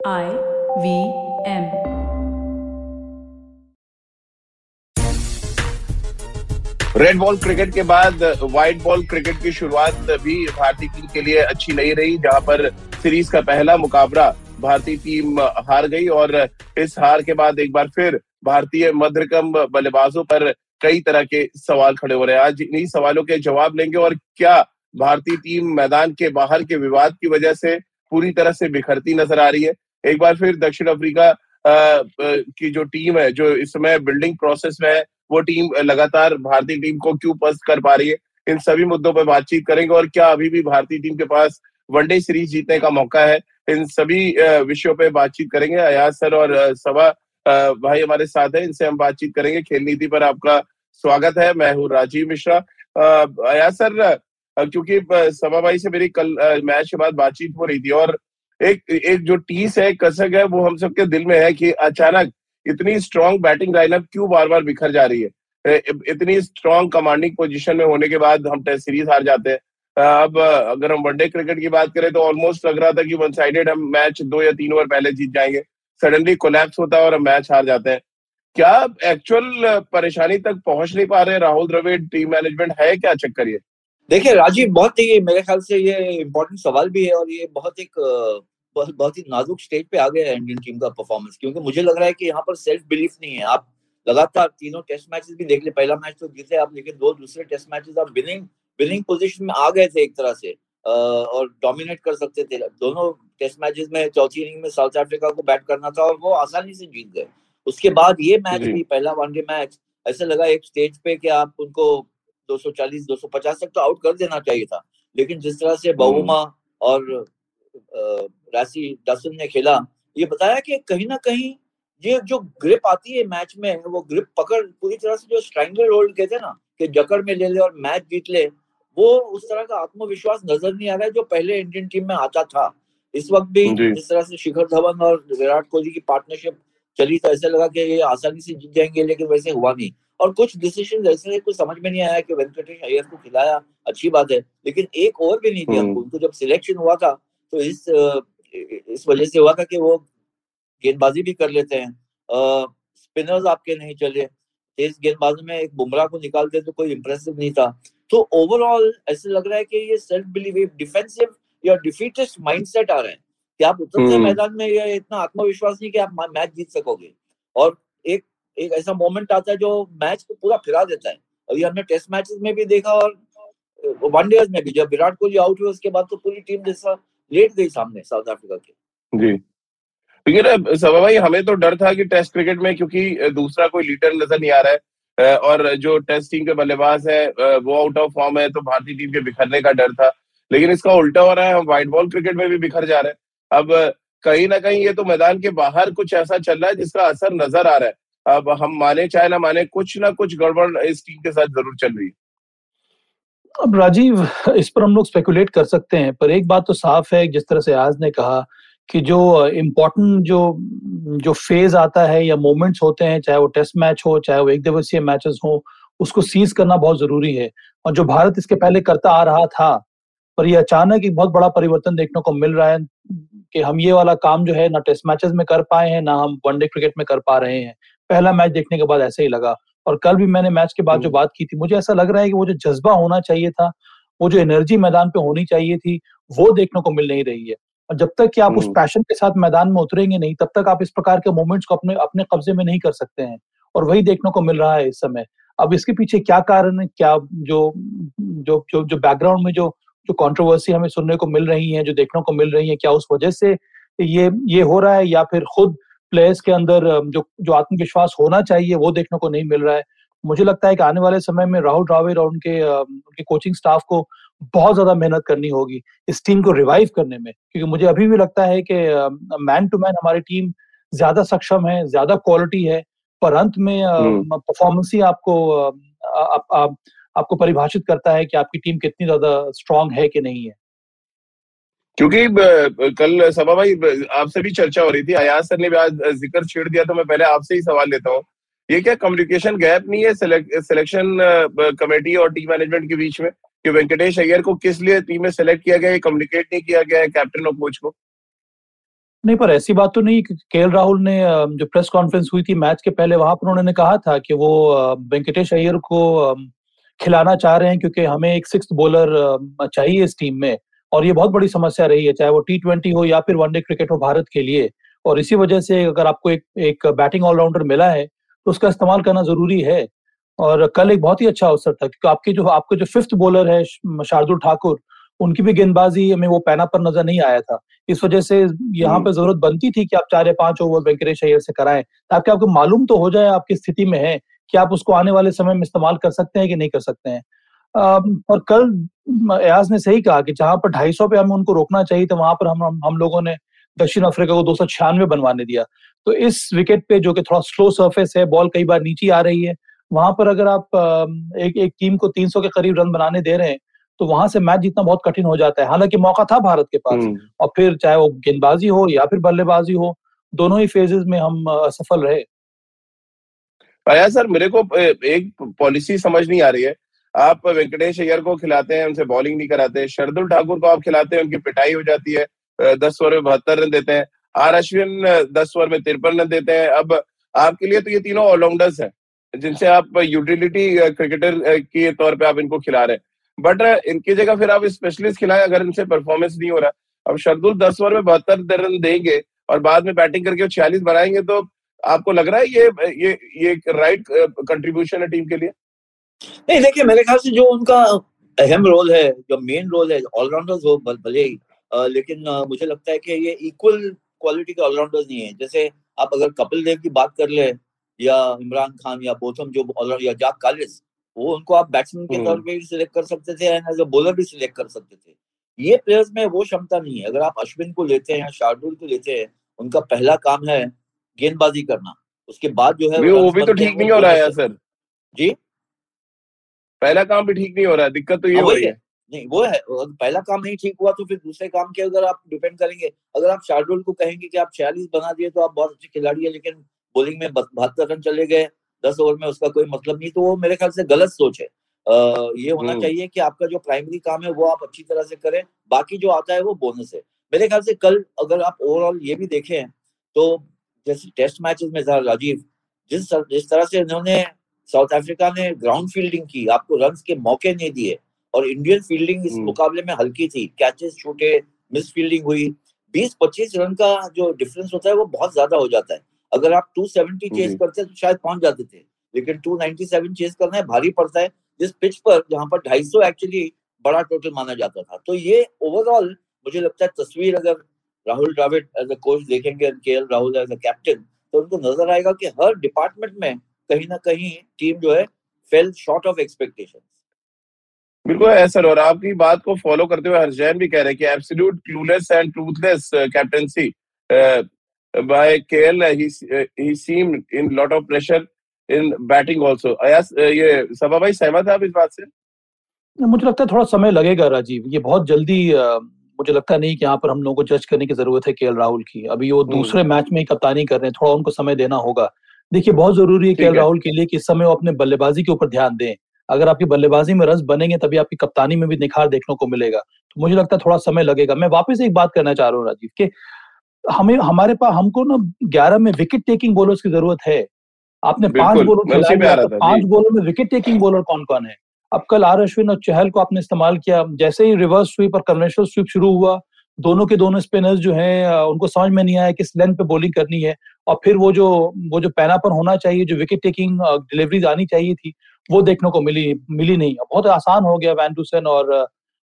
I V M. Red ball cricket के बाद white ball cricket की शुरुआत भी भारतीय टीम के लिए अच्छी नहीं रही, जहाँ पर सीरीज़ का पहला मुकाबला भारतीय टीम हार गई और इस हार के बाद एक बार फिर भारतीय मध्यक्रम बल्लेबाजों पर कई तरह के सवाल खड़े हो रहे हैं आज इन्हीं सवालों के जवाब लेंगे और क्या भारतीय टीम मैदान के बाहर के विवाद की वजह से पूरी तरह से बिखरती नज़र आ रही है एक बार फिर दक्षिण अफ्रीका की जो टीम है, जो इस समय बिल्डिंग प्रोसेस में है, वो टीम लगातार भारतीय टीम को क्यों पस्त कर पा रही है? इन सभी मुद्दों पर बातचीत करेंगे और क्या अभी भी भारतीय टीम के पास वनडे सीरीज़ जीतने का मौका है? इन सभी विषयों पर बातचीत करेंगे। अयाज सर और सभा भाई हमारे साथ है, इनसे हम बातचीत करेंगे। खेल नीति पर आपका स्वागत है, मैं हूँ राजीव मिश्रा। अयाज सर क्योंकि सभा भाई से मेरी कल मैच के बाद बातचीत हो रही थी और एक एक जो टीस है, कसक है, वो हम सबके दिल में है कि अचानक इतनी स्ट्रॉन्ग बैटिंग लाइनअप क्यों बार बार बिखर जा रही है? इतनी स्ट्रॉन्ग कमांडिंग पोजीशन में होने के बाद हम टेस्ट सीरीज़ हार जाते हैं। अब अगर हम वनडे क्रिकेट की बात करें तो ऑलमोस्ट लग रहा था कि वन साइडेड हम मैच दो या तीन ओवर पहले जीत जाएँगे। सडनली कोलैप्स होता है और हम मैच हार जाते हैं। क्या एक्चुअल परेशानी तक पहुँच नहीं पा रहे राहुल द्रविड़ टीम मैनेजमेंट है क्या चक्कर ये? देखिए, राजीव, बहुत ही मेरे ख्याल से ये इम्पोर्टेंट सवाल भी है और ये बहुत एक बहुत, ही नाजुक स्टेज पे आ गया है इंडियन टीम का परफॉर्मेंस क्योंकि मुझे लग रहा है कि यहाँ पर सेल्फ बिलीफ नहीं है। आप लगातार तीनों टेस्ट मैचेस भी देख ले पहला मैच तो जीते आप लेकिन दो दूसरे टेस्ट मैचेस आप विनिंग विनिंग पोजीशन में आ गए थे एक तरह से और डोमिनेट कर सकते थे। दोनों टेस्ट मैचेस में चौथी इनिंग में साउथ अफ्रीका को बैट करना था और वो आसानी से जीत गए। उसके बाद ये मैच भी पहला वनडे मैच ऐसा लगा एक स्टेज पे कि आप उनको 240 250 तक तो आउट कर देना चाहिए था। लेकिन जिस तरह से बहुमा और राशि डसन ने खेला। ये बताया कि कहीं ना कहीं ये जो ग्रिप आती है मैच में वो ग्रिप पकड़ पूरी तरह से जो स्ट्राइंगल होल्ड कहते हैं ना कि जकड़ में ले ले और मैच जीत ले वो उस तरह का आत्मविश्वास नज़र नहीं आ रहा है जो पहले इंडियन टीम में आता था। इस वक्त भी जिस तरह से शिखर धवन और विराट कोहली की पार्टनरशिप चली तो ऐसा लगा कि ये आसानी से जीत जाएँगे लेकिन वैसे हुआ नहीं। और कुछ डिसीज़न ऐसे कुछ समझ में नहीं आया कि वेंकटेश अय्यर को खिलाया अच्छी बात है। लेकिन एक ओवर भी नहीं दिया हम्म। उनको जब सिलेक्शन हुआ था तो इस इस वजह से हुआ था कि वो गेंदबाजी भी कर लेते हैं। स्पिनर्स आपके नहीं चले। तेज गेंदबाजी में एक बुमराह को निकालते तो कोई इंप्रेसिव नहीं था। तो ओवरऑल ऐसे लग रहा है कि ये सेल्फ बिलीव डिफेंसिव या डिफीटेस्ट माइंडसेट आ रहे हैं। कि आप उतरते हम्म। मैदान में ये इतना आत्मविश्वास नहीं कि आप मैच जीत सकोगे। और एक एक ऐसा मोमेंट आता है जो मैच को पूरा फिरा देता है। अभी हमने टेस्ट मैचेस में भी देखा और वनडे में भी जब विराट कोहली आउट हुए उसके बाद तो पूरी टीम जैसा लेट गई सामने, साउथ अफ्रीका के। जी। लेकिन सभा भाई, हमें तो डर था कि टेस्ट क्रिकेट में, क्योंकि दूसरा कोई लीडर नज़र नहीं आ रहा है और जो टेस्ट टीम के बल्लेबाज है वो आउट ऑफ़ फॉर्म है तो भारतीय टीम के बिखरने का डर था। लेकिन इसका उल्टा हो रहा है, हम व्हाइट बॉल क्रिकेट में भी बिखर जा रहे हैं। अब, कहीं ना कहीं ये तो मैदान के बाहर कुछ ऐसा चल रहा है, जिसका असर नज़र आ रहा है। अब हम माने चाहे ना माने, कुछ ना कुछ गड़बड़ इस टीम के साथ ज़रूर चल रही है। अब राजीव, इस पर हम लोग स्पेकुलेट कर सकते हैं, पर एक बात तो साफ़ है, जिस तरह से आज ने कहा कि जो इम्पोर्टेंट जो जो फ़ेज़ आता है या मोमेंट्स होते हैं, चाहे वो टेस्ट मैच हो, चाहे वो एक दिवसीय मैचेस हो, उसको सीज करना बहुत ज़रूरी है। और जो भारत इसके पहले करता आ रहा था, पर ये अचानक एक बहुत बड़ा परिवर्तन देखने को मिल रहा है कि हम ये वाला काम जो है, ना टेस्ट मैचेस में कर पाए हैं, ना हम वनडे क्रिकेट में कर पा रहे हैं। पहला मैच देखने के बाद ऐसे ही लगा। और कल भी मैंने मैच के बाद जो बात की थी मुझे ऐसा लग रहा है कि वो जो जज्बा होना चाहिए था वो जो एनर्जी मैदान पे होनी चाहिए थी वो देखने को मिल नहीं रही है। और जब तक कि आप उस पैशन के साथ मैदान में उतरेंगे नहीं तब तक आप इस प्रकार के मोमेंट्स को अपने अपने कब्जे में नहीं कर सकते हैं। और वही देखने को मिल रहा है इस समय। अब इसके पीछे क्या कारण है क्या जो जो जो जो बैकग्राउंड में जो जो कंट्रोवर्सी हमें सुनने को मिल रही है जो देखने को मिल रही है क्या उस वजह से ये ये हो रहा है या फिर खुद प्लेयर्स के अंदर जो जो आत्मविश्वास होना चाहिए वो देखने को नहीं मिल रहा है। मुझे लगता है कि आने वाले समय में राहुल द्राविड और उनके उनके कोचिंग स्टाफ को बहुत ज़्यादा मेहनत करनी होगी इस टीम को रिवाइव करने में। क्योंकि मुझे अभी भी लगता है कि मैन टू मैन हमारी टीम ज़्यादा सक्षम है ज़्यादा क्वालिटी है पर अंत में परफॉर्मेंस ही आपको आप, आप, आपको परिभाषित करता है कि आपकी टीम कितनी ज़्यादा स्ट्रांग है कि नहीं है। क्योंकि कल सभा भाई आपसे भी चर्चा हो रही थी। अयाज सर ने भी आज ज़िक्र छेड़ दिया तो मैं पहले आपसे ही सवाल लेता हूँ। ये क्या कम्युनिकेशन गैप नहीं है सिलेक्शन कमेटी और टीम मैनेजमेंट के बीच में? कि वेंकटेश अय्यर को किस लिए टीम में सेलेक्ट किया गया कम्युनिकेट नहीं किया गया है कैप्टन और कोच को? नहीं, पर ऐसी बात तो नहीं के एल राहुल ने जो प्रेस कॉन्फ्रेंस हुई थी मैच के पहले, वहाँ पर उन्होंने कहा था कि वो वेंकटेश अय्यर को खिलाना चाह रहे हैं क्योंकि हमें एक सिक्स बॉलर चाहिए इस टीम में। और ये बहुत बड़ी समस्या रही है चाहे वो टी ट्वेंटी हो या फिर वनडे क्रिकेट हो भारत के लिए। और इसी वजह से अगर आपको एक एक बैटिंग ऑलराउंडर मिला है तो उसका इस्तेमाल करना ज़रूरी है। और कल एक बहुत ही अच्छा अवसर था क्योंकि आपके जो आपके जो फिफ्थ बॉलर है शार्दुल ठाकुर उनकी भी गेंदबाजी हमें वो पैना पर नज़र नहीं आया था। इस वजह से यहाँ हम्म। पे ज़रूरत बनती थी कि आप चार या पाँच ओवर वेंकटेश अय्यर से कराएँ ताकि आपको मालूम तो हो जाए आपकी स्थिति में है कि आप उसको आने वाले समय में इस्तेमाल कर सकते हैं कि नहीं कर सकते हैं। और कल एयाज ने सही कहा कि जहाँ पर ढाई सौ पे हमें उनको रोकना चाहिए तो वहाँ पर हम हम, हम लोगों ने दक्षिण अफ्रीका को दो सौ छियानवे बनवाने दिया। तो इस विकेट पे जो कि थोड़ा स्लो सरफेस है बॉल कई बार नीचे आ रही है वहाँ पर अगर आप एक एक टीम को 300 के करीब रन बनाने दे रहे हैं तो वहाँ से मैच जीतना बहुत कठिन हो जाता है। हालाँकि मौका था भारत के पास हम्म। और फिर चाहे वो गेंदबाजी हो या फिर बल्लेबाजी हो दोनों ही फेजेस में हम असफल रहे। सर मेरे को एक पॉलिसी समझ नहीं आ रही है। आप वेंकटेश अय्यर को खिलाते हैं, उनसे बॉलिंग नहीं कराते, शरदुल ठाकुर को आप खिलाते हैं, उनकी पिटाई हो जाती है दस ओवर में बहत्तर रन देते हैं, आर अश्विन दस ओवर में तिरपन रन देते हैं। अब आपके लिए तो ये तीनों ऑलराउंडर्स हैं, जिनसे आप यूटिलिटी क्रिकेटर के तौर पे आप इनको खिला रहे हैं। बट इनकी जगह फिर आप स्पेशलिस्ट खिलाएँ, अगर इनसे परफॉर्मेंस नहीं हो रहा। अब शरदुल दस ओवर में बहत्तर रन देंगे और बाद में बैटिंग करके छियालीस बनाएँगे तो आपको लग रहा है ये ये ये राइट कंट्रीब्यूशन है टीम के लिए? नहीं देखिए मेरे ख्याल से जो उनका अहम रोल है जो मेन रोल है ऑलराउंडर्स हो भले ही लेकिन मुझे लगता है कि ये इक्वल क्वालिटी के ऑलराउंडर्स नहीं है। जैसे आप अगर कपिल देव की बात कर ले या इमरान खान या बोथम जो ऑलराउंडर या जाक कालिस वो उनको आप बैट्समैन के तौर पे भी सिलेक्ट कर सकते थे एंड एज अ बॉलर भी सिलेक्ट कर सकते थे। ये प्लेयर्स में वो क्षमता नहीं है। अगर आप अश्विन को लेते हैं या शार्दुल को लेते हैं उनका पहला काम है गेंदबाजी करना। उसके बाद जो है वो भी तो ठीक नहीं हो रहा है सर। जी? पहला काम भी ठीक नहीं हो रहा है दिक्कत तो ये हाँ, हो रही है। नहीं वो है पहला काम नहीं ठीक हुआ तो फिर दूसरे काम के अगर आप डिपेंड करेंगे अगर आप शार्दुल को कहेंगे कि आप छियालीस बना दिए तो आप बहुत अच्छे खिलाड़ी है लेकिन बॉलिंग में बहत्तर रन चले गए दस ओवर में उसका कोई मतलब नहीं तो वो मेरे ख्याल से गलत सोच है। आ, ये होना हम्म। चाहिए कि आपका जो प्राइमरी काम है वो आप अच्छी तरह से करें बाकी जो आता है वो बोनस है। मेरे ख्याल से कल अगर आप ओवरऑल ये भी देखें तो जैसे टेस्ट मैचेस में था राजीव जिस जिस तरह से इन्होंने साउथ अफ्रीका ने ग्राउंड फील्डिंग की आपको रन के मौके नहीं दिए। और इंडियन फील्डिंग इस हम्म। मुकाबले में हल्की थी। कैचेस छूटे मिस फील्डिंग हुई। 20-25 रन का जो डिफरेंस होता है वो बहुत ज़्यादा हो जाता है। अगर आप 270 चेस करते तो शायद पहुँच जाते थे। लेकिन 297 चेस करना है भारी पड़ता है जिस पिच पर जहाँ पर 250 एक्चुअली बड़ा टोटल माना जाता था। तो ये ओवरऑल मुझे लगता है तस्वीर अगर Rahul Dravid as a coach देखेंगे के राहुल एज अ कैप्टन तो उनको नज़र आएगा कि हर डिपार्टमेंट में कहीं ना कहीं टीम जो है फेल शॉर्ट ऑफ़ एक्सपेक्टेशन बिल्कुल है सर और आपकी बात को फॉलो करते हुए हरजैन भी कह रहे हैं कि absolute clueless and truthless captaincy by KL he seem in lot of pressure in batting also yes ये सभा भाई सहमत है आप इस बात से? मुझे लगता है थोड़ा समय लगेगा राजीव। ये बहुत जल्दी uh, मुझे लगता नहीं कि यहाँ पर हम लोगों को जज करने की ज़रूरत है के राहुल की। अभी वो हम्म। दूसरे मैच में ही कप्तानी कर रहे हैं थोड़ा उनको समय देना होगा। देखिए बहुत ज़रूरी है के राहुल के लिए कि इस समय वो अपने बल्लेबाजी के ऊपर ध्यान दें। अगर आपकी बल्लेबाजी में रस बनेंगे तभी आपकी कप्तानी में भी निखार देखने को मिलेगा। तो मुझे लगता है थोड़ा समय लगेगा। मैं वापस एक बात करना चाह रहा हूँ राजीव के हमें हमारे पास हमको ना ग्यारह में विकेट टेकिंग बॉलर्स की ज़रूरत है। आपने पाँच बॉलर तो पाँच बॉलर में विकेट टेकिंग बॉलर कौन कौन है? अब कल आर अश्विन और चहल को आपने इस्तेमाल किया जैसे ही रिवर्स स्वीप और कन्वेंशनल स्वीप शुरू हुआ दोनों के दोनों स्पिनर्स जो हैं उनको समझ में नहीं आया किस लेंथ पे बॉलिंग करनी है। और फिर वो जो वो जो पैना पर होना चाहिए जो विकेट टेकिंग डिलीवरीज आनी चाहिए थी वो देखने को मिली मिली नहीं। बहुत आसान हो गया वैंडूसन और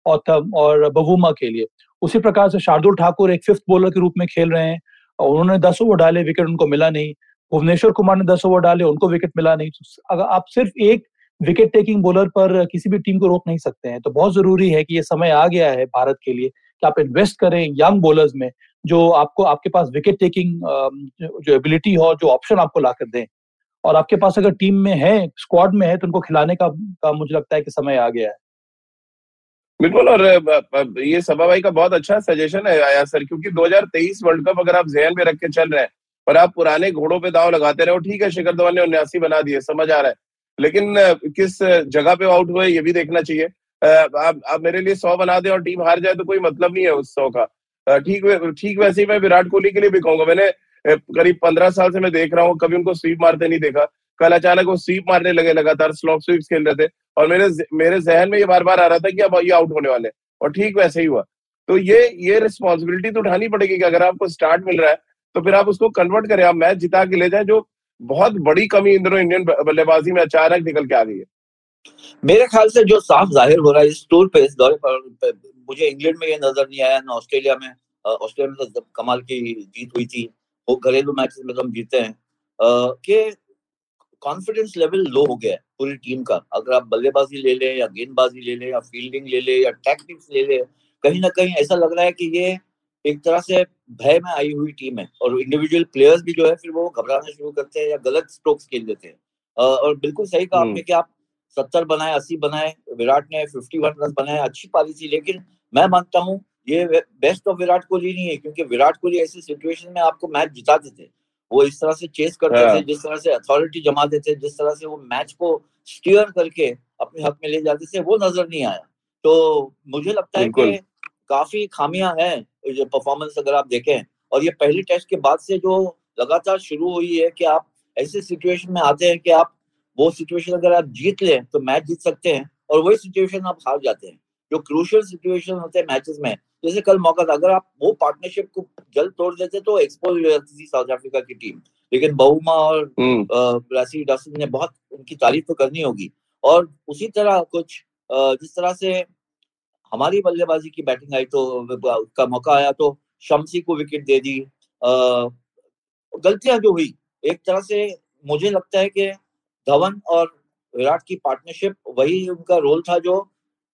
और, और बवूमा के लिए। उसी प्रकार से शार्दुल ठाकुर एक फिफ्थ बॉलर के रूप में खेल रहे हैं। उन्होंने दस ओवर डाले विकेट उनको मिला नहीं। भुवनेश्वर कुमार ने दस ओवर डाले उनको विकेट मिला नहीं। तो अगर आप सिर्फ़ एक विकेट टेकिंग बॉलर पर किसी भी टीम को रोक नहीं सकते हैं तो बहुत ज़रूरी है कि ये समय आ गया है भारत के लिए। कि आप इन्वेस्ट करें यंग बोलर्स में जो आपको आपके पास विकेट टेकिंग जो एबिलिटी हो जो ऑप्शन आपको ला कर दें। और आपके पास अगर टीम में है स्क्वाड में है तो उनको खिलाने का, का मुझे लगता है कि समय आ गया है। बिल्कुल और ये सभा भाई का बहुत अच्छा सजेशन है आया सर क्योंकि 2023 वर्ल्ड कप अगर आप जहन में रख के चल रहे हैं और आप पुराने घोड़ों पे दाव लगाते रहे ठीक है शिखर धवन ने उन्यासी बना दिए समझ आ रहा है। लेकिन किस जगह पे आउट हुए ये भी देखना चाहिए। आप, आप मेरे लिए सौ बना दे और टीम हार जाए तो कोई मतलब नहीं है उस सौ का। ठीक ठीक वैसे ही मैं विराट कोहली के लिए भी कहूँगा। मैंने करीब पंद्रह साल से मैं देख रहा हूँ कभी उनको स्वीप मारते नहीं देखा। कल अचानक वो स्वीप मारने लगे लगातार स्लॉप स्वीप खेल रहे थे और मेरे मेरे जहन में ये बार बार आ रहा था कि अब ये आउट होने वाले और ठीक वैसे ही हुआ। तो ये ये रिस्पॉन्सिबिलिटी तो उठानी पड़ेगी कि अगर आपको स्टार्ट मिल रहा है तो फिर आप उसको कन्वर्ट करें। आप मैच जिता के ले जाए जो बहुत बड़ी कमी इन इंडियन बल्लेबाजी में अचानक निकल के आ गई है। मेरे ख्याल से जो साफ़ ज़ाहिर हो रहा है इस टूर पे इस दौरे पर मुझे इंग्लैंड में ये नज़र नहीं आया ना ऑस्ट्रेलिया में। ऑस्ट्रेलिया में तो कमाल की जीत हुई थी वो घरेलू मैचेस में तो हम जीते हैं। कि कॉन्फिडेंस लेवल लो हो गया है पूरी टीम का। अगर आप बल्लेबाजी ले लें या गेंदबाजी ले लें या फील्डिंग ले लें या टैक्टिक्स ले लें कहीं ना कहीं ऐसा लग रहा है कि ये एक तरह से भय में आई हुई टीम है। और इंडिविजुअल प्लेयर्स भी जो है फिर वो घबराना शुरू करते हैं या गलत स्ट्रोक्स खेल देते हैं। और बिल्कुल सही कहा आपने हम्म। कि आप सत्तर बनाए अस्सी बनाए विराट ने फिफ्टी वन रन बनाए अच्छी पारी थी लेकिन मैं मानता हूँ ये बेस्ट ऑफ़ विराट कोहली नहीं है क्योंकि विराट कोहली ऐसी सिचुएशन में आपको मैच जिताते थे। वो इस तरह से चेस करते थे हाँ। जिस तरह से अथॉरिटी जमाते थे जिस तरह से वो मैच को स्टीयर करके अपने हक में ले जाते थे वो नज़र नहीं आया। तो मुझे लगता है कि काफ़ी खामियाँ हैं जो परफॉर्मेंस अगर आप देखें और ये पहले टेस्ट के बाद से जो लगातार शुरू हुई है कि आप ऐसे सिचुएशन में आते हैं कि आप वो सिचुएशन अगर आप जीत लें तो मैच जीत सकते हैं और वही सिचुएशन आप हार जाते हैं। जो क्रूशियल सिचुएशन होते हैं मैचेस में जैसे कल मौका था अगर आप वो पार्टनरशिप को जल्द तोड़ देते तो एक्सपोज हो जाती थी साउथ अफ्रीका की टीम लेकिन बहुमा और ब्रासी हम्म। ने बहुत उनकी तारीफ़ तो करनी होगी। और उसी तरह कुछ जिस तरह से हमारी बल्लेबाजी की बैटिंग आई तो उसका मौका आया तो शमसी को विकेट दे दी। गलतियाँ जो हुई एक तरह से मुझे लगता है कि धवन और विराट की पार्टनरशिप वही उनका रोल था जो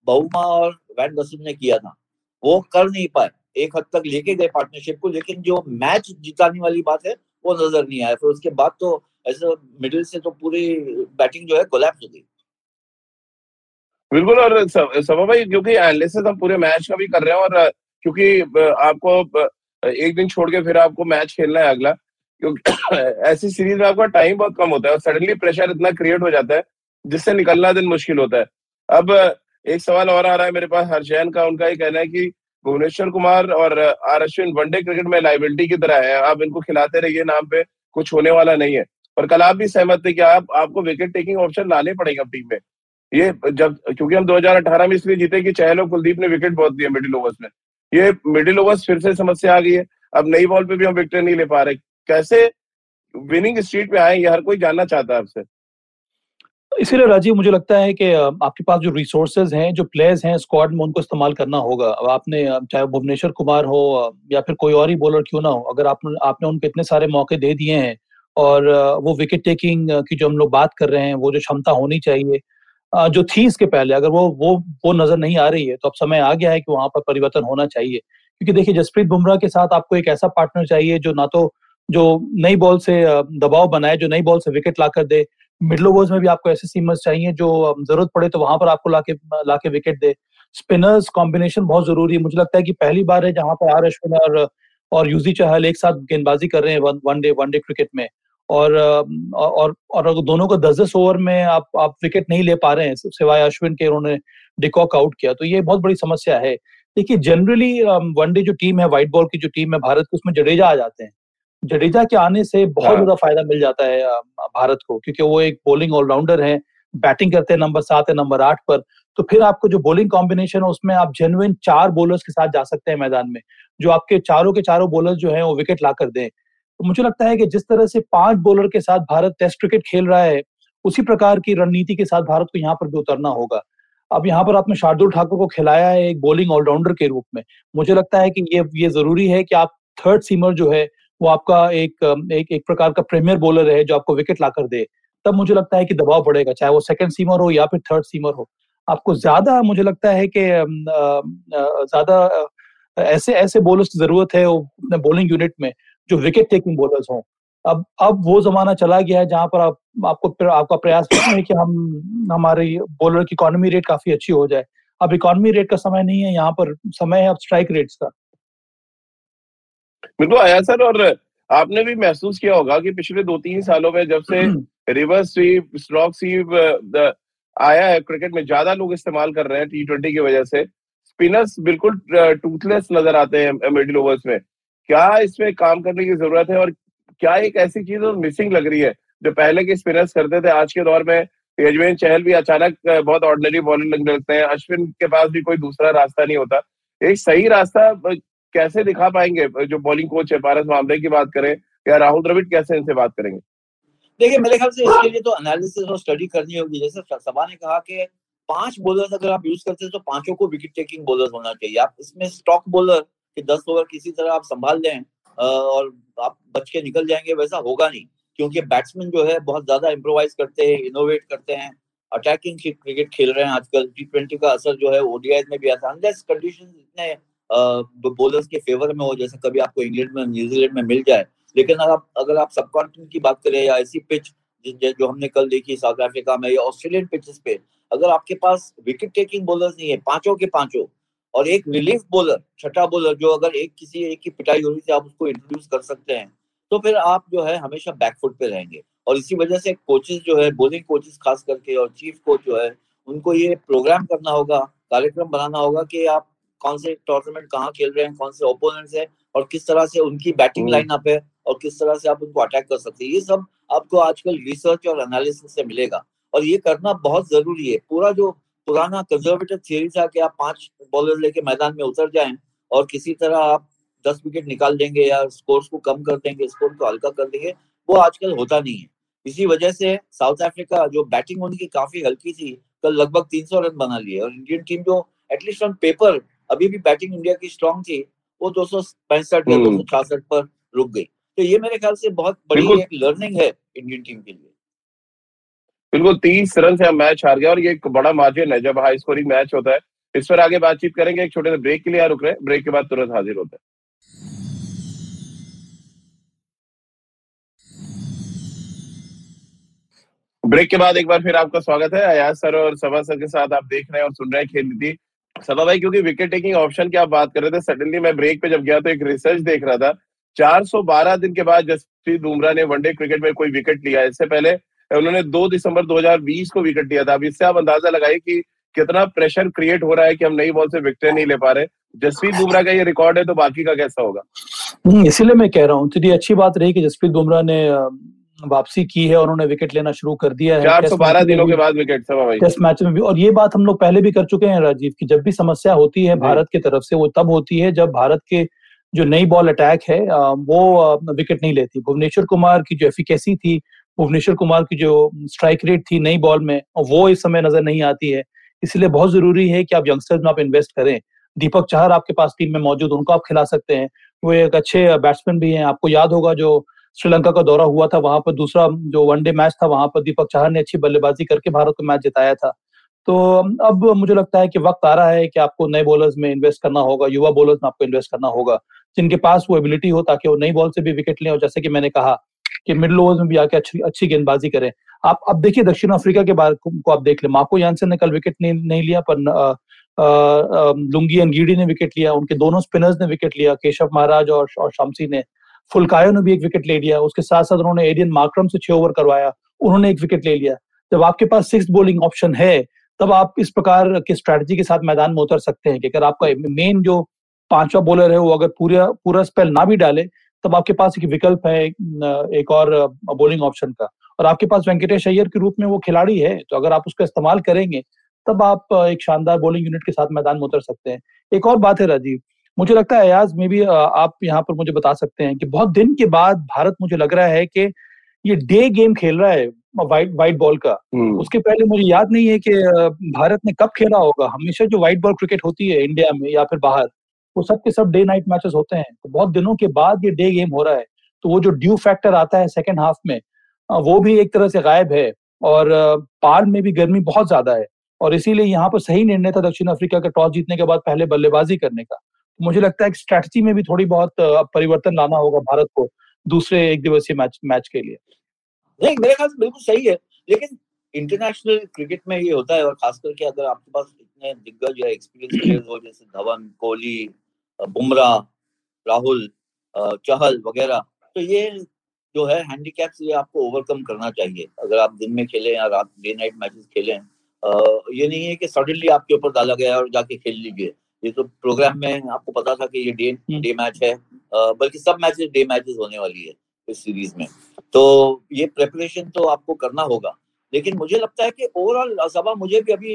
बहुमा और वैन डसन ने किया था। वो कर नहीं पाए। एक हद तक लेके गए पार्टनरशिप को, लेकिन जो मैच जिताने वाली बात है, वो नज़र नहीं आया। फिर उसके बाद तो ऐसे मिडिल से तो पूरी बैटिंग जो है कोलैप्स हो गई। बिल्कुल, और सभा भाई, क्योंकि एनालिसिस हम पूरे मैच का भी कर रहे हैं और, क्योंकि, आपको, एक दिन छोड़ के फिर आपको मैच खेलना है अगला। ऐसी सीरीज़ में आपका टाइम बहुत कम होता है और सडनली प्रेशर इतना क्रिएट हो जाता है, जिससे निकलना दिन मुश्किल होता है। अब, एक सवाल और आ रहा है मेरे पास हर्षैन का, उनका ये कहना है कि भुवनेश्वर कुमार और, R Ashwin one day cricket में लाइबिलिटी की तरह है। आप इनको खिलाते रहिए, नाम पे कुछ होने वाला नहीं है। और कल आप भी सहमत थे कि आप, आपको विकेट टेकिंग ऑप्शन लाने पड़ेंगे टीम में। ये जब, क्योंकि हम 2018 में इसलिए जीते कि चहल कुलदीप ने विकेट बहुत दिए मिडिल ओवर्स में। ये मिडिल ओवर्स फिर से समस्या आ गई है। अब नई बॉल पे भी हम विकेट नहीं ले पा रहे। कैसे विनिंग स्ट्रीट पे आए, ये हर कोई जानना चाहता है आपसे। इसीलिए राजीव, मुझे लगता है कि आपके पास जो रिसोर्सेज हैं, जो प्लेयर्स हैं स्क्वाड में उनको इस्तेमाल करना होगा। अब आपने चाहे भुवनेश्वर कुमार हो या फिर कोई और ही बॉलर क्यों ना हो, अगर आपने आपने उनको इतने सारे मौके दे दिए हैं, और वो विकेट टेकिंग की जो हम लोग बात कर रहे हैं, वो जो क्षमता होनी चाहिए जो थी इसके पहले, अगर वो वो वो नज़र नहीं आ रही है तो अब समय आ गया है कि वहाँ पर परिवर्तन होना चाहिए। क्योंकि देखिए, जसप्रीत बुमराह के साथ आपको एक ऐसा पार्टनर चाहिए, जो ना तो जो नई बॉल से दबाव बनाए जो नई बॉल से विकेट ला कर दे। मिडल ओवर्स में भी आपको ऐसे सीमर्स चाहिए जो ज़रूरत पड़े तो वहाँ पर आपको लाके लाके विकेट दे। स्पिनर्स कॉम्बिनेशन बहुत ज़रूरी है। मुझे लगता है कि पहली बार है जहाँ पर आर अश्विन और और यूजी चहल एक साथ गेंदबाजी कर रहे हैं one, one day one day cricket में। और और और दोनों को दस दस ओवर में आप आप विकेट नहीं ले पा रहे हैं सिवाय अश्विन के उन्होंने डिकॉक आउट किया तो ये बहुत बड़ी समस्या है। देखिए जनरली वनडे जो टीम है व्हाइट बॉल की जो टीम है भारत की उसमें जडेजा आ जाते हैं। जडेजा के आने से बहुत हाँ। ज़्यादा फ़ायदा मिल जाता है भारत को क्योंकि वो एक बॉलिंग ऑलराउंडर है बैटिंग करते हैं नंबर सात या नंबर आठ पर तो फिर आपको जो बॉलिंग कॉम्बिनेशन है उसमें आप जेनुइन चार बॉलर्स के साथ जा सकते हैं मैदान में जो आपके चारों के चारों बॉलर्स जो है वो विकेट ला कर दें तो मुझे लगता है कि जिस तरह से पाँच बॉलर के साथ भारत टेस्ट क्रिकेट खेल रहा है उसी प्रकार की रणनीति के साथ भारत को यहाँ पर भी उतरना होगा अब यहाँ पर आपने शार्दुल ठाकुर को खिलाया है एक बॉलिंग ऑलराउंडर के रूप में मुझे लगता है कि ये ये ज़रूरी है कि आप थर्ड सीमर जो है वो आपका एक एक एक प्रकार का प्रीमियर बॉलर है जो आपको विकेट लाकर दे, तब मुझे लगता है कि दबाव बढ़ेगा, चाहे वो सेकंड सीमर हो या फिर थर्ड सीमर हो। आपको ज़्यादा मुझे लगता है कि ज़्यादा ऐसे ऐसे बॉलर्स की ज़रूरत है बॉलिंग यूनिट में जो विकेट टेकिंग बॉलर्स हों। अब अब वो जमाना चला गया है जहाँ पर आप, आपको आपका प्रयास है कि हम, हमारी बॉलर की इकोनॉमी रेट काफ़ी अच्छी हो जाए। अब इकोनॉमी रेट का समय नहीं है, यहाँ पर समय है, अब स्ट्राइक रेट्स का। बिल्कुल आया सर और आपने भी महसूस किया होगा कि पिछले दो तीन सालों में जब से रिवर्स स्वीप स्ट्रोक स्वीप आया है क्रिकेट में ज़्यादा लोग इस्तेमाल कर रहे हैं टी ट्वेंटी की वजह से। स्पिनर्स बिल्कुल टूथलेस नज़र आते हैं मिडिल ओवर्स में। क्या इसमें काम करने की ज़रूरत है और क्या एक ऐसी चीज़ और मिसिंग लग रही है? जो पहले के स्पिनर्स करते थे आज के दौर में यजवेंद्र चहल भी अचानक बहुत ऑर्डिनरी बॉलर लगने लगते हैं। अश्विन के पास भी कोई दूसरा रास्ता नहीं होता। एक सही रास्ता कैसे दिखा पाएँगे? जो बॉलिंग कोच है पारस मामले की बात करें, या राहुल द्रविड़ कैसे इनसे बात करेंगे? देखिए, मेरे ख्याल से इसके लिए तो एनालिसिस और स्टडी करनी होगी। जैसे सभा ने कहा कि पाँच बॉलर्स अगर आप यूज़ करते हैं तो पाँचों को विकेट टेकिंग बॉलर होना चाहिए। आप इसमें स्टॉक बॉलर के दस ओवर किसी तरह आप संभाल लें और आप बच के निकल जाएँगे, वैसा होगा नहीं। क्योंकि बैट्समैन जो है, बहुत ज़्यादा इम्प्रोवाइज करते हैं इनोवेट करते हैं अटैकिंग क्रिकेट खेल रहे हैं आजकल। टी ट्वेंटी का असर जो है ओडीआई में भी आता है। अनलेस कंडीशन इतने बॉलर्स के फेवर में हो, जैसे कभी आपको इंग्लैंड में न्यूजीलैंड में मिल जाए। लेकिन अगर आप अगर आप सब की बात करें या ऐसी पिच जो हमने कल देखी साउथ अफ्रीका में या ऑस्ट्रेलियन पिचेस पे, अगर आपके पास विकेट टेकिंग बॉलर्स नहीं है, पाँचों के पाँचों, और एक रिलीफ बॉलर छठा बॉलर जो अगर एक किसी एक की पिटाई हो रही थी, आप उसको इंट्रोड्यूस कर सकते हैं तो फिर आप जो है हमेशा बैकफुट पे रहेंगे। और इसी वजह से कोचेस जो है बॉलिंग कोचेस खास करके और चीफ कोच जो है, उनको ये प्रोग्राम करना होगा, कार्यक्रम बनाना होगा कि आप कौन से टूर्नामेंट कहाँ खेल रहे हैं कौन से ओपोनेंट्स है और किस तरह से उनकी बैटिंग लाइन अप है और किस तरह से आप उनको अटैक कर सकते हैं ये सब आपको आजकल रिसर्च और एनालिसिस से मिलेगा। और ये करना बहुत ज़रूरी है। पूरा जो पुराना कंजर्वेटिव थियरी था कि आप पाँच बॉलर लेके मैदान में उतर जाएँ और किसी तरह आप दस विकेट निकाल देंगे या स्कोर्स को कम कर देंगे स्कोर को हल्का कर देंगे वो आजकल होता नहीं है। इसी वजह से साउथ अफ्रीका जो बैटिंग उनकी काफ़ी हल्की थी कल लगभग 300 रन बना लिए और इंडियन टीम जो एटलीस्ट ऑन पेपर अभी भी बैटिंग इंडिया की स्ट्रांग थी वो दो सौ पैंसठ या हम्म। दो सौ छियासठ पर रुक गई। तो ये मेरे ख्याल से बहुत बड़ी एक लर्निंग है इंडियन टीम के लिए। बिल्कुल तीस रन से मैच हार गया और ये एक बड़ा मार्जिन है जब हाई स्कोरिंग मैच होता है। इस पर आगे बातचीत करेंगे एक छोटे से ब्रेक के लिए रुक रहे ब्रेक के बाद तुरंत हाजिर होते हैं। ब्रेक के बाद एक बार फिर आपका स्वागत है। अयाज सर और सभा सर के साथ आप देख रहे हैं और सुन रहे हैं खेल नीति। सभा भाई, क्योंकि विकेट टेकिंग ऑप्शन की आप बात कर रहे थे सडनली मैं ब्रेक पे जब गया तो एक रिसर्च देख रहा था। 412 दिन के बाद जसप्रीत बुमराह ने वनडे क्रिकेट में कोई विकेट लिया। इससे पहले उन्होंने 2 दिसंबर 2020 को विकेट लिया था। अब इससे आप अंदाज़ा लगाइए कि कितना प्रेशर क्रिएट हो रहा है कि हम नई बॉल से विकेट नहीं ले पा रहे। जसप्रीत बुमराह का ये रिकॉर्ड है तो बाकी का कैसा होगा? इसीलिए मैं कह रहा हूँ तो ये अच्छी बात रही कि जसप्रीत बुमराह ने वापसी की है और उन्होंने विकेट लेना शुरू कर दिया है। चार सौ बारह दिनों के बाद विकेट टेस्ट मैच में भी और ये बात हम लोग पहले भी कर चुके हैं राजीव की जब भी समस्या होती है भारत की तरफ़ से वो तब होती है जब भारत के जो नई बॉल अटैक है वो विकेट नहीं लेती। भुवनेश्वर कुमार की जो एफिकेसी थी भुवनेश्वर कुमार की जो स्ट्राइक रेट थी नई बॉल में वो इस समय नज़र नहीं आती है। इसलिए बहुत ज़रूरी है कि आप यंगस्टर्स में आप इन्वेस्ट करें। दीपक चाहर आपके पास टीम में मौजूद उनको आप खिला सकते हैं। वो एक अच्छे बैट्समैन भी हैं। आपको याद होगा जो श्रीलंका का दौरा हुआ था वहाँ पर दूसरा जो वनडे मैच था वहाँ पर दीपक चाहर ने अच्छी बल्लेबाजी करके भारत को मैच जिताया था। तो अब मुझे लगता है कि वक्त आ रहा है कि आपको नए बॉलर्स में इन्वेस्ट करना होगा युवा बॉलर्स में आपको इन्वेस्ट करना होगा जिनके पास वो एबिलिटी हो ताकि वो नई बॉल से भी विकेट लें। और जैसे कि मैंने कहा कि मिडिल ओवर्स में भी आके अच्छी अच्छी गेंदबाजी करें। आप अब देखिए दक्षिण अफ्रीका के बाद को आप देख लें। मार्को यानसन ने कल विकेट नहीं, नहीं लिया पर लुंगी अंगीडी ने विकेट लिया उनके दोनों स्पिनर्स ने विकेट लिया केशव महाराज और, और शमसी ने। फुलकायो ने भी एक विकेट ले लिया, उसके साथ साथ उन्होंने एडियन मार्क्रम से छह ओवर करवाया, उन्होंने एक विकेट ले लिया। जब आपके पास सिक्स बॉलिंग ऑप्शन है, तब आप इस प्रकार की स्ट्रैटेजी के साथ मैदान में उतर सकते हैं कि अगर आपका मेन जो पांचवा बॉलर है, वो अगर पूरा पूरा स्पेल ना भी डाले, तब आपके पास एक विकल्प है एक और बॉलिंग ऑप्शन का। और आपके पास वेंकटेश अय्यर के रूप में वो खिलाड़ी है तो अगर आप उसका इस्तेमाल करेंगे, तब आप एक शानदार बॉलिंग यूनिट के साथ मैदान में उतर सकते हैं। एक और बात है राजीव मुझे लगता है अयाज मे भी आप यहाँ पर मुझे बता सकते हैं कि बहुत दिन के बाद भारत मुझे लग रहा है कि ये डे गेम खेल रहा है वाइट वाइट बॉल का। हम्म। उसके पहले मुझे याद नहीं है कि भारत ने कब खेला होगा। हमेशा जो व्हाइट बॉल क्रिकेट होती है इंडिया में या फिर बाहर वो सब के सब डे नाइट मैचेस होते हैं। तो बहुत दिनों के बाद ये डे गेम हो रहा है। तो वो जो ड्यू फैक्टर आता है सेकेंड हाफ़ में वो भी एक तरह से गायब है और पार में भी गर्मी बहुत ज़्यादा है। और इसीलिए यहाँ पर सही निर्णय था दक्षिण अफ्रीका का टॉस जीतने के बाद पहले बल्लेबाजी करने का। मुझे लगता है स्ट्रैटेजी में भी थोड़ी बहुत परिवर्तन लाना होगा भारत को दूसरे एक दिवसीय मैच मैच के लिए। नहीं, मेरे ख्याल बिल्कुल सही है, लेकिन इंटरनेशनल क्रिकेट में ये होता है और खास करके अगर आपके पास इतने दिग्गज या एक्सपीरियंस प्लेयर्स हो, जैसे धवन, कोहली बुमराह, राहुल चहल वगैरह तो ये जो है हैंडीकैप ये आपको ओवरकम करना चाहिए। अगर आप दिन में खेलें या रात डे नाइट मैचेस खेलें ये नहीं है कि सडनली आपके ऊपर डाला गया और जाके खेल लीजिए। ये तो प्रोग्राम में आपको पता था कि ये डे डे मैच है। बल्कि सब मैचेस डे मैचेस होने वाली है इस सीरीज़ में। तो ये प्रेपरेशन तो आपको करना होगा। लेकिन मुझे लगता है कि ओवरऑल सभा मुझे भी अभी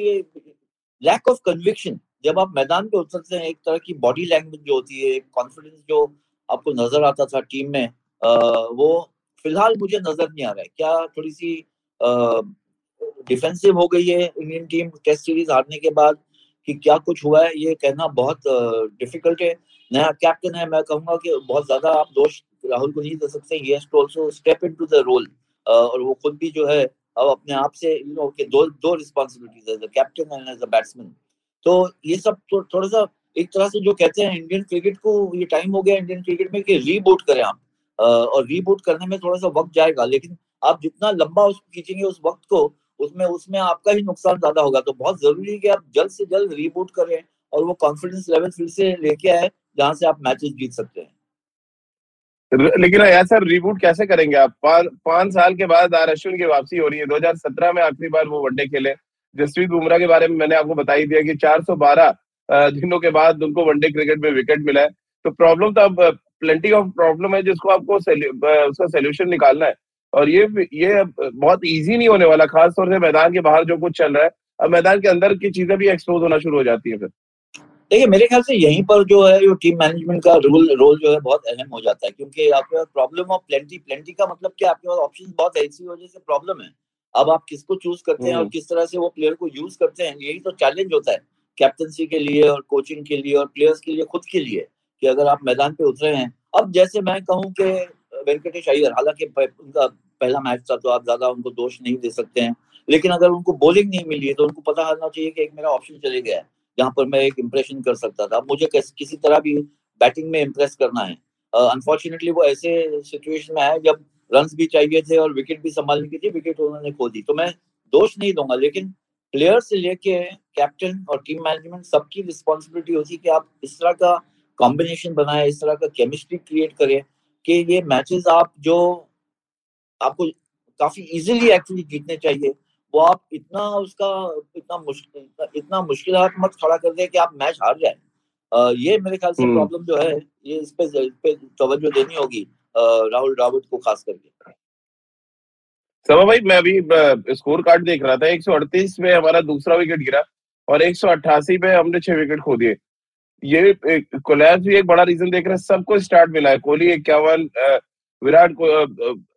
लैक ऑफ़ कन्विक्शन जब आप मैदान पे उतरते हैं एक तरह की बॉडी लैंग्वेज जो होती है कॉन्फिडेंस जो आपको नज़र आता था टीम में आ, वो फ़िलहाल मुझे नज़र नहीं आ रहा है। क्या थोड़ी सी डिफेंसिव हो गई है इंडियन टीम टेस्ट सीरीज़ हारने के बाद? कि क्या कुछ हुआ है ये कहना बहुत डिफ़िकल्ट है। नया कैप्टन है मैं कहूँगा कि बहुत ज़्यादा आप दोष राहुल को नहीं दे सकते he has to step the role और वो खुद भी जो है अब अपने आप से यू नो के दो दो responsibilities as a captain and as a batsman तो ये सब तो, थोड़ा सा एक तरह से जो कहते हैं इंडियन क्रिकेट को ये टाइम हो गया इंडियन क्रिकेट में कि रीबूट करें आप और रीबूट करने में थोड़ा सा वक्त जाएगा लेकिन आप जितना लंबा उसको खींचेंगे उस वक्त को उसमें उसमें आपका ही नुकसान ज़्यादा होगा। तो बहुत ज़रूरी है कि आप जल्द से जल्द रीबूट करें और वो कॉन्फिडेंस लेवल फिर से लेके आए, जहाँ से आप मैचेस जीत सकते हैं। लेकिन यार सर रिबूट कैसे करेंगे आप? पाँच साल के बाद आर अश्विन की वापसी हो रही है। 2017 में आखिरी बार वो वनडे खेले। जसप्रीत बुमराह के बारे में मैंने आपको बता ही दिया कि 412 दिनों के बाद उनको वनडे क्रिकेट में विकेट मिला है। तो प्रॉब्लम तो अब प्लेंटी ऑफ़ प्रॉब्लम है जिसको आपको उसका सोल्यूशन निकालना है। और ये ये बहुत इजी नहीं होने वाला खास तौर से मैदान के बाहर जो कुछ चल रहा है। अब मैदान के अंदर की चीज़ें भी एक्सपोज होना शुरू हो जाती है फिर। देखिए मेरे ख्याल से यहीं पर जो है जो टीम मैनेजमेंट का रोल रोल जो है बहुत अहम हो जाता है क्योंकि आपके पास प्रॉब्लम ऑफ़ प्लेंटी प्लेंटी का मतलब क्या? आपके पास ऑप्शन बहुत इसी वजह से प्रॉब्लम है। अब आप किसको चूज़ करते हैं और हम्म। किस तरह से वो प्लेयर को यूज़ करते हैं यही तो चैलेंज होता है। कैप्टनसी के लिए और कोचिंग के लिए और प्लेयर्स के लिए खुद के लिए कि अगर आप मैदान पे उतरे हैं। अब जैसे मैं कहूँ कि वेंकटेश अय्यर हालाँकि उनका पहला मैच था तो आप ज़्यादा उनको दोष नहीं दे सकते हैं। लेकिन अगर उनको बॉलिंग नहीं मिली है तो उनको पता होना चाहिए कि एक मेरा ऑप्शन चले गया है जहाँ पर मैं एक इम्प्रेशन कर सकता था। मुझे किसी तरह भी बैटिंग में इम्प्रेस करना है। अनफॉर्चुनेटली uh, वो ऐसे सिचुएशन में आया जब रन भी चाहिए थे और विकेट भी संभालने की थी विकेट उन्होंने खो दी। तो मैं दोष नहीं दूँगा लेकिन प्लेयर से लेके कैप्टन और टीम मैनेजमेंट सबकी रिस्पॉन्सिबिलिटी होती है कि आप इस तरह का कॉम्बिनेशन बनाए इस तरह का केमिस्ट्री क्रिएट करें कि ये मैचेस आप जो आपको काफ़ी इजीली एक्चुअली जीतने चाहिए। वो आप इतना उसका इतना मुश्किल इतना मुश्किल मत खड़ा कर दे कि आप मैच हार जाए। ये मेरे ख्याल से प्रॉब्लम हम्म। जो है ये इस पे इस पे तवज्जो देनी होगी राहुल ड्राविड को खास करके। समा भाई मैं अभी स्कोर कार्ड देख रहा था 138 में हमारा दूसरा विकेट गिरा और 188 पे हमने छह विकेट खो दिए। ये कोलैप्स भी एक बड़ा रीजन देख रहे हैं सबको स्टार्ट मिला है कोहली इक्यावन विराट को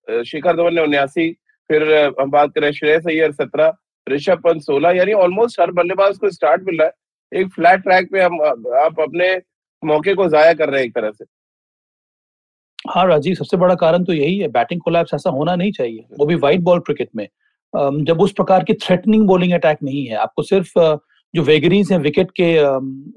शिखर धवन ने उन्यासी, फिर हम बात करें श्रेयस अय्यर सत्रह, ऋषभ पंत सोलह, यानी ऑलमोस्ट हर बल्लेबाज को स्टार्ट मिल रहा है। एक फ्लैट ट्रैक पे हम आप अपने मौके को जाया कर रहे हैं एक तरह से। हाँ राजीव, सबसे बड़ा कारण तो यही है बैटिंग कोलैप्स ऐसा होना नहीं चाहिए। वो भी व्हाइट बॉल क्रिकेट में। जब उस प्रकार की थ्रेटनिंग बॉलिंग अटैक नहीं है, आपको सिर्फ़ जो वेगरीज हैं विकेट के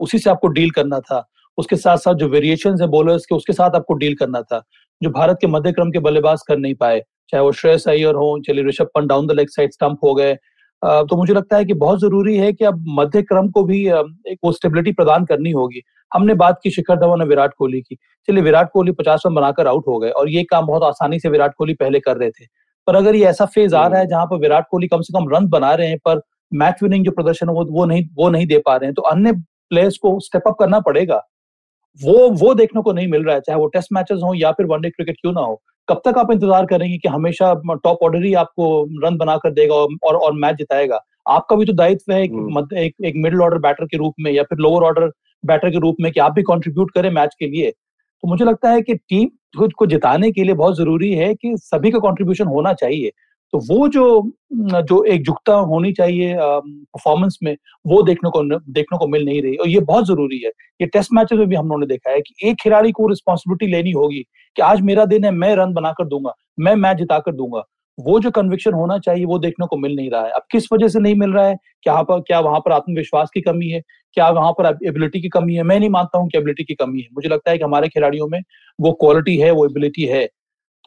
उसी से आपको डील करना था। उसके साथ साथ जो वेरिएशन है बॉलर्स के, उसके साथ आपको डील करना था। जो भारत के मध्य क्रम के बल्लेबाज कर नहीं पाए चाहे वो श्रेयस अय्यर हो चलिए Rishabh Pant down the leg side stump हो गए। तो मुझे लगता है कि बहुत ज़रूरी है कि अब मध्य क्रम को भी एक वो स्टेबिलिटी प्रदान करनी होगी। हमने बात की शिखर धवन और विराट कोहली की। चलिए विराट कोहली पचास रन बनाकर आउट हो गए और ये काम बहुत आसानी से विराट कोहली पहले कर रहे थे। पर अगर ये ऐसा फ़ेज़ आ रहा है जहाँ पर विराट कोहली कम से कम रन बना रहे हैं पर मैच विनिंग जो प्रदर्शन है वो वो नहीं वो नहीं दे पा रहे हैं तो अन्य प्लेयर्स को स्टेप अप करना पड़ेगा। वो वो देखने को नहीं मिल रहा है चाहे वो टेस्ट मैचेस हो या फिर वनडे क्रिकेट क्यों ना हो। कब तक आप इंतज़ार करेंगे कि हमेशा टॉप ऑर्डर ही आपको रन बनाकर देगा और और मैच जिताएगा? आपका भी तो दायित्व है एक, हम्म। एक, एक मिडिल ऑर्डर बैटर के रूप में या फिर लोअर ऑर्डर बैटर के रूप में कि आप भी कंट्रीब्यूट करें मैच के लिए। तो मुझे लगता है कि टीम खुद को जिताने के लिए बहुत ज़रूरी है कि सभी का कंट्रीब्यूशन होना चाहिए। तो वो जो जो एकजुटता होनी चाहिए परफॉर्मेंस में, वो देखने को देखने को मिल नहीं रही। और ये बहुत ज़रूरी है। ये टेस्ट मैचेस में भी हम लोगों ने देखा है कि एक खिलाड़ी को रिस्पॉन्सिबिलिटी लेनी होगी कि आज मेरा दिन है, मैं रन बनाकर दूँगा, मैं मैच जिताकर दूँगा। वो जो कन्विक्शन होना चाहिए, वो देखने को मिल नहीं रहा है। अब किस वजह से नहीं मिल रहा है? क्या पर क्या वहाँ पर आत्मविश्वास की कमी है? क्या वहाँ पर एबिलिटी की कमी है? मैं नहीं मानता हूँ कि एबिलिटी की कमी है। मुझे लगता है कि हमारे खिलाड़ियों में वो क्वालिटी है, वो एबिलिटी है।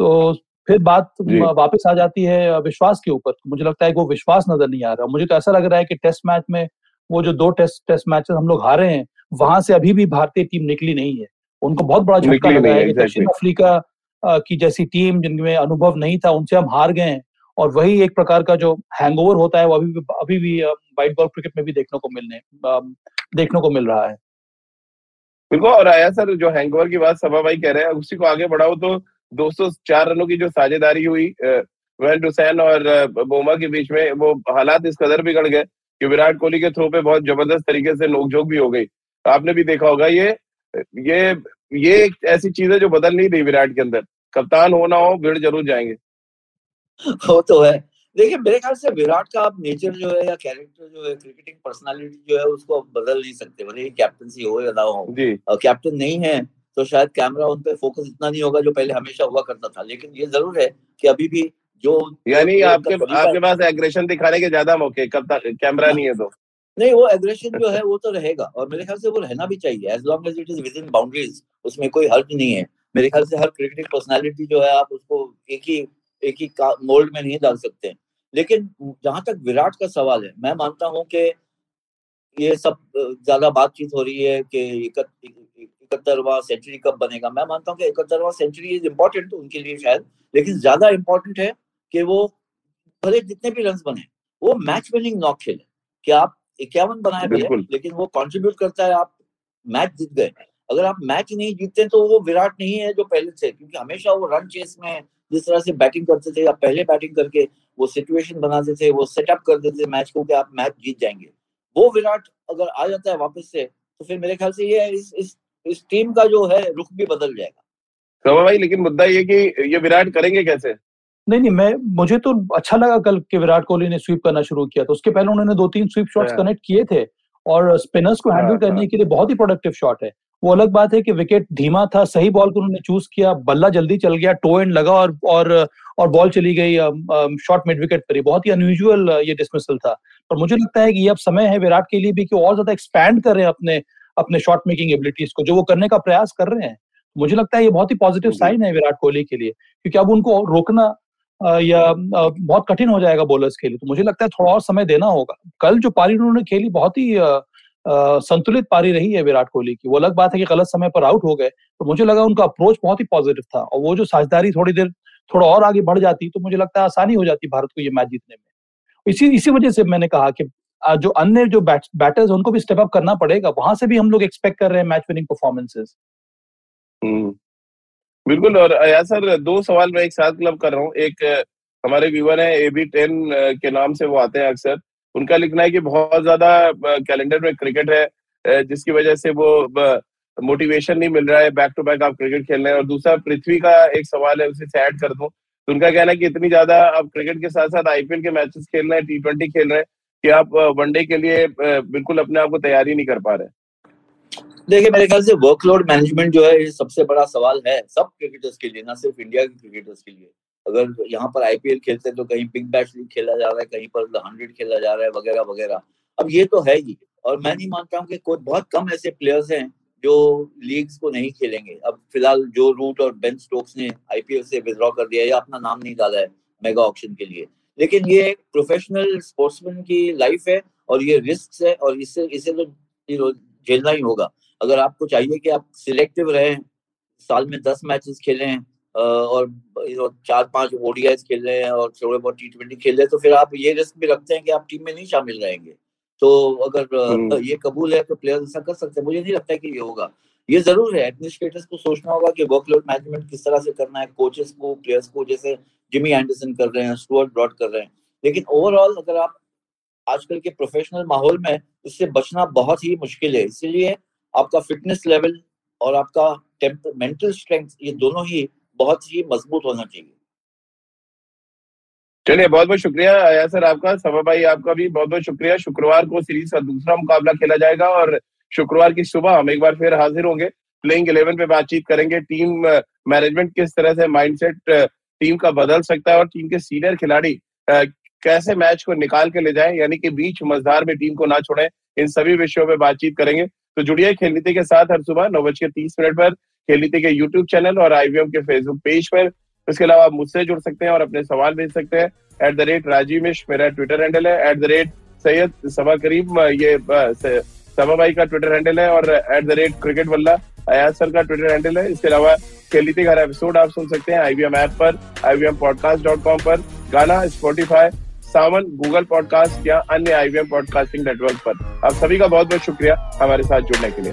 तो फिर बात वापस आ जाती है विश्वास के ऊपर। मुझे लगता है कि वो विश्वास नज़र नहीं आ रहा। मुझे तो ऐसा लग रहा है कि टेस्ट मैच में वो जो दो टेस्ट टेस्ट मैचेस हम लोग हारे हैं वहाँ से अभी भी भारतीय टीम निकली नहीं है। उनको बहुत बड़ा झटका लगा है दक्षिण अफ्रीका की जैसी टीम जिनमें अनुभव नहीं था उनसे हम हार गए और वही एक प्रकार का जो हैंगओवर होता है वो अभी भी अभी भी व्हाइट बॉल क्रिकेट में भी देखने को मिलने देखने को मिल रहा है। बिल्कुल और आया सर जो हैंगओवर की बात सभा भाई कह रहे हैं उसी को आगे बढ़ाओ तो दोस्तों चार रनों की जो साझेदारी हुई वेन हुसैन और बोमा के बीच में वो हालात इस कदर बिगड़ गए कि विराट कोहली के थ्रो पे बहुत ज़बरदस्त तरीके से नोकझोंक भी हो गई। आपने भी देखा होगा ये ये ये एक ऐसी चीज़ है जो बदल नहीं रही विराट के अंदर। कप्तान हो ना हो भीड़ ज़रूर जाएँगे। वो तो है। देखिए मेरे ख्याल से विराट का आप नेचर जो है या कैरेक्टर जो है क्रिकेटिंग पर्सनालिटी जो है उसको बदल नहीं सकते भले कैप्टनसी हो या ना हो। कैप्टन नहीं है तो शायद कैमरा उन पे फोकस इतना नहीं होगा जो पहले हमेशा हुआ करता था। लेकिन ये ज़रूर है कि अभी भी जो यानी आपके आपके पास एग्रेशन दिखाने के ज़्यादा मौके कब तक कैमरा नहीं है तो। नहीं वो एग्रेशन जो है वो तो रहेगा। और मेरे ख्याल से वो रहना भी चाहिए। As long as it is within boundaries उसमें कोई हर्ज नहीं है। मेरे ख्याल से हर क्रिकेटिंग पर्सनालिटी जो है आप उसको एक ही एक ही मोल्ड में नहीं डाल सकते। लेकिन जहाँ तक विराट का सवाल है मैं मानता हूँ कि ये सब ज़्यादा बातचीत हो रही है कि इकहत्तरवा सेंचुरी कब बनेगा? मैं मानता हूँ कि इकहत्तरवा सेंचुरी इज़ इम्पोर्टेंट उनके लिए शायद लेकिन ज़्यादा इम्पोर्टेंट है कि वो भले जितने भी रन बने वो मैच विनिंग नॉक खेले। कि आप इक्यावन बनाए भी लेकिन वो कंट्रीब्यूट करता है आप मैच जीत गए। अगर आप मैच नहीं जीतते तो वो विराट नहीं है जो पहले से क्योंकि हमेशा वो रन चेस में जिस तरह से बैटिंग करते थे या पहले बैटिंग करके वो सिचुएशन बनाते थे वो सेटअप करते थे मैच को कि आप मैच जीत जाएँगे। वो विराट अगर आ जाता है वापस से तो फिर मेरे ख्याल से ये इस इस इस टीम का जो है रुख भी बदल जाएगा। तो भाई लेकिन मुद्दा ये कि ये विराट करेंगे कैसे? नहीं नहीं मैं मुझे तो अच्छा लगा कल कि विराट कोहली ने स्वीप करना शुरू किया तो उसके पहले उन्होंने दो तीन स्वीप शॉट्स कनेक्ट किए थे और स्पिनर्स को हैंडल हाँ, करने हाँ। के लिए बहुत ही प्रोडक्टिव शॉट है। वो अलग बात है कि विकेट धीमा था सही बॉल को उन्होंने चूज़ किया बल्ला जल्दी चल गया टो एंड लगा और और और बॉल चली गई शॉर्ट मिड विकेट पर ही। बहुत ही अनयूजुअल ये डिसमिसल था। पर मुझे लगता है कि ये अब समय है विराट के लिए भी कि और ज़्यादा एक्सपैंड कर हैं अपने अपने शॉट मेकिंग एबिलिटीज को जो वो करने का प्रयास कर रहे हैं। मुझे लगता है ये बहुत ही पॉजिटिव साइन है विराट कोहली के लिए क्योंकि अब उनको रोकना या बहुत कठिन हो जाएगा बॉलर्स के लिए। तो मुझे लगता है थोड़ा और समय देना होगा। कल जो पारी उन्होंने खेली बहुत ही संतुलित पारी रही है विराट कोहली की। वो अलग बात है कि गलत समय पर आउट हो गए तो मुझे लगा उनका अप्रोच बहुत ही पॉजिटिव था। और वो जो साझेदारी थोड़ी देर थोड़ा और आगे बढ़ जाती तो मुझे लगता है आसानी हो जाती भारत को ये मैच जीतने में। इसी इसी वजह से मैंने कहा कि जो अन्य जो बैट, बैटर्स उनको भी स्टेप अप करना पड़ेगा। वहाँ से भी हम लोग एक्सपेक्ट कर रहे हैं मैच विनिंग परफॉर्मेंसेस बिल्कुल और या सर दो सवाल मैं एक साथ क्लब कर रहा हूँ। एक हमारे व्यूवर है ए बी टेन के नाम से वो आते हैं अक्सर। उनका लिखना है कि बहुत ज़्यादा कैलेंडर में क्रिकेट है जिसकी वजह से वो मोटिवेशन नहीं मिल रहा है बैक टू बैक आप क्रिकेट खेल रहे हैं। और दूसरा पृथ्वी का एक सवाल है उसे ऐड कर दूँ। तो उनका कहना है कि इतनी ज़्यादा आप क्रिकेट के साथ साथ आईपीएल के मैचेस खेल रहे हैं टी ट्वेंटी खेल रहे हैं। कि आप वनडे के लिए बिल्कुल अपने आप को तैयारी नहीं कर पा रहे। देखिए, मेरे ख्याल से वर्कलोड मैनेजमेंट जो है, ये सबसे बड़ा सवाल है सब क्रिकेटर्स के लिए, ना सिर्फ़ इंडिया के क्रिकेटर्स के लिए। अगर यहाँ पर आईपीएल खेलते हैं तो कहीं पिंक बैच लीग खेला जा रहा है, कहीं पर हंड्रेड खेला जा रहा है, वगैरह वगैरह। अब ये तो है ही, और मैं नहीं मानता हूँ कि कोई, बहुत कम ऐसे प्लेयर्स हैं जो लीग्स को नहीं खेलेंगे। अब फ़िलहाल जो रूट और बेन स्टोक्स ने आईपीएल से विद्रॉ कर दिया या अपना नाम नहीं डाला है मेगा ऑप्शन के लिए लेकिन ये एक प्रोफेशनल स्पोर्ट्समैन की लाइफ है और ये रिस्क है और इससे इसे तो झेलना ही होगा। अगर आपको चाहिए कि आप सिलेक्टिव रहें साल में दस मैचेस खेलें और चार पाँच ओडीआई खेल रहे हैं और थोड़े बहुत टी ट्वेंटी खेल रहे हैं तो फिर आप ये रिस्क भी रखते हैं कि आप टीम में नहीं शामिल रहेंगे। तो अगर हम्म। ये कबूल है तो प्लेयर ऐसा कर सकते हैं मुझे नहीं लगता कि ये होगा। ये ज़रूर है एडमिनिस्ट्रेटर्स को सोचना होगा कि वर्कलोड मैनेजमेंट किस तरह से करना है कोचेस को प्लेयर्स को जैसे जिमी एंडरसन कर रहे हैं स्टुअर्ट ब्रॉड कर रहे हैं। लेकिन ओवरऑल अगर आप आजकल के प्रोफेशनल माहौल में इससे बचना बहुत ही मुश्किल है। इसीलिए आपका फिटनेस लेवल और आपका मेंटल स्ट्रेंथ ये दोनों ही बहुत ही मज़बूत होना चाहिए। चलिए, बहुत बहुत शुक्रिया आया सर आपका। सभा भाई आपका भी बहुत बहुत शुक्रिया। शुक्रवार को सीरीज़ का दूसरा मुकाबला खेला जाएगा और शुक्रवार की सुबह हम एक बार फिर हाजिर होंगे। प्लेइंग इलेवन पे बातचीत करेंगे। टीम मैनेजमेंट किस तरह से माइंडसेट टीम का बदल सकता है और टीम के सीनियर खिलाड़ी कैसे मैच को निकाल के ले जाए, यानी कि बीच मजदार में टीम को ना छोड़े, इन सभी विषयों पे बातचीत करेंगे। तो जुड़िए खेल नीति के साथ हर सुबह नौ बज के तीस मिनट पर खेल नीति के यूट्यूब चैनल और आईवीएम के फेसबुक पेज पर। इसके अलावा आप मुझसे जुड़ सकते हैं और अपने सवाल भेज सकते हैं। एट द रेट राजीव मिश मेरा ट्विटर हैंडल है। At the rate Syed Saba Karim, ये सभा भाई का ट्विटर हैंडल है और eight the rate cricket walla Ayaz sir का ट्विटर हैंडल है। इसके अलावा खेलते हर एपिसोड आप सुन सकते हैं आईवीएम ऐप पर आईवीएम पॉडकास्ट डॉट कॉम पर, गाना स्पॉटीफाई सावन गूगल पॉडकास्ट या अन्य आईवीएम पॉडकास्टिंग नेटवर्क पर। आप सभी का बहुत बहुत शुक्रिया हमारे साथ जुड़ने के लिए।